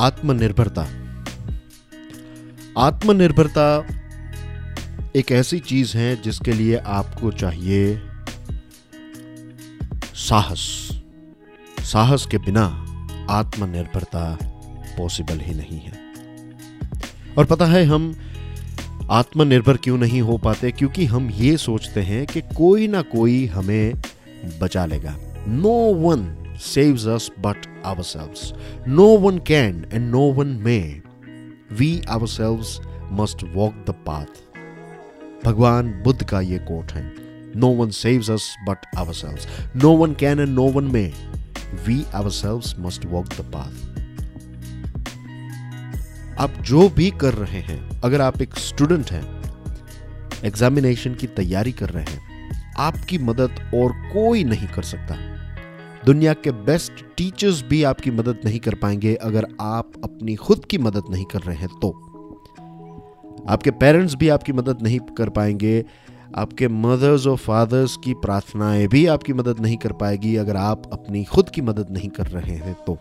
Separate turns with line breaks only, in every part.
आत्मनिर्भरता। आत्मनिर्भरता एक ऐसी चीज़ है जिसके लिए आपको चाहिए साहस। साहस के बिना आत्मनिर्भरता पॉसिबल ही नहीं है। और पता है, हम आत्मनिर्भर क्यों नहीं हो पाते? क्योंकि हम ये सोचते हैं कि कोई ना कोई हमें बचा लेगा। No one saves us but ourselves. No one can and no one may. We ourselves must walk the path. भगवान बुद्ध का ये कोट है no one saves us but ourselves no one can and no one may we ourselves must walk the path आप जो भी कर रहे हैं, अगर आप एक स्टूडेंट हैं एग्जामिनेशन की तैयारी कर रहे हैं, आपकी मदद और कोई नहीं कर सकता दुनिया के बेस्ट टीचर्स भी आपकी मदद नहीं कर पाएँगे अगर आप अपनी खुद की मदद नहीं कर रहे हैं तो। आपके पेरेंट्स भी आपकी मदद नहीं कर पाएँगे, आपके मदर्स और फादर्स की प्रार्थनाएँ भी आपकी मदद नहीं कर पाएगी अगर आप अपनी खुद की मदद नहीं कर रहे हैं तो।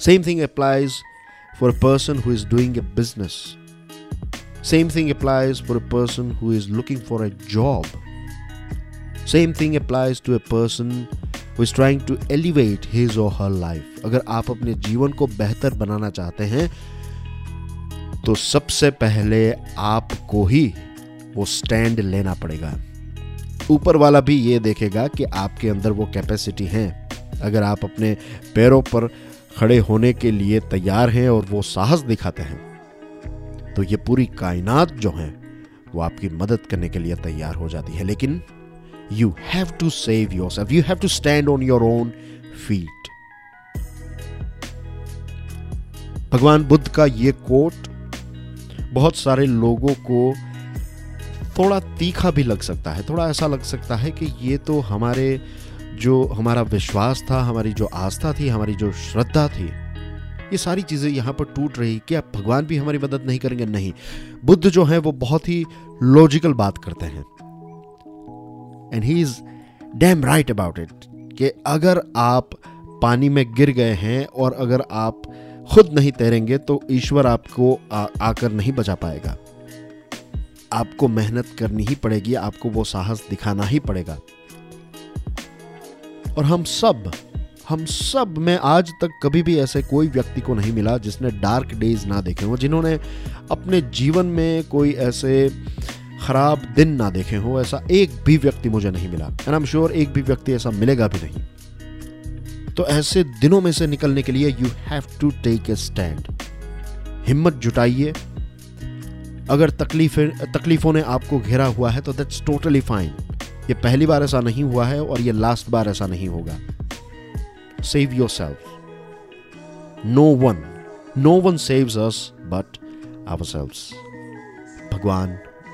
Same thing applies for a person who is doing a business same thing applies for a person who is looking for a job same thing applies to a person who is trying to elevate his or her life अगर आप अपने जीवन को बेहतर बनाना चाहते हैं तो सबसे पहले आपको ही वो स्टैंड लेना पड़ेगा। ऊपर वाला भी ये देखेगा कि आपके अंदर वो कैपेसिटी है। अगर आप अपने पैरों पर खड़े होने के लिए तैयार हैं और वो साहस दिखाते हैं तो ये पूरी कायनात जो है, वो आपकी मदद करने के लिए तैयार हो जाती है। लेकिन have to save your self you have to stand on your own feet भगवान बुद्ध का ये कोट बहुत सारे लोगों को थोड़ा तीखा भी लग सकता है, थोड़ा ऐसा लग सकता है कि ये तो हमारे जो हमारा विश्वास था, हमारी जो आस्था थी, हमारी जो श्रद्धा थी, ये सारी चीज़ें यहाँ पर टूट रही। क्या भगवान भी हमारी मदद नहीं करेंगे? नहीं। बुद्ध जो है वो बहुत ही लॉजिकल बात करते हैं। And he is damn right about it कि अगर आप पानी में गिर गए हैं और अगर आप खुद नहीं तैरेंगे तो ईश्वर आपको आ, आकर नहीं बचा पाएगा। आपको मेहनत करनी ही पड़ेगी आपको वो साहस दिखाना ही पड़ेगा। और हम सब हम सब में आज तक कभी भी ऐसे कोई व्यक्ति को नहीं मिला जिसने डार्क डेज़ ना देखे हो जिन्होंने अपने जीवन में कोई ऐसे खराब दिन ना देखे हो, ऐसा एक भी व्यक्ति मुझे नहीं मिला। एंड आई एम श्योर एक भी व्यक्ति ऐसा मिलेगा भी नहीं। तो ऐसे दिनों में से निकलने के लिए you have to take a stand हिम्मत जुटाइए। अगर तकलीफें, तकलीफों ने आपको घेरा हुआ है तो दैट्स टोटली फाइन ये पहली बार ऐसा नहीं हुआ है और ये लास्ट बार ऐसा नहीं होगा। Save yourself no one no one saves us but ourselves भगवान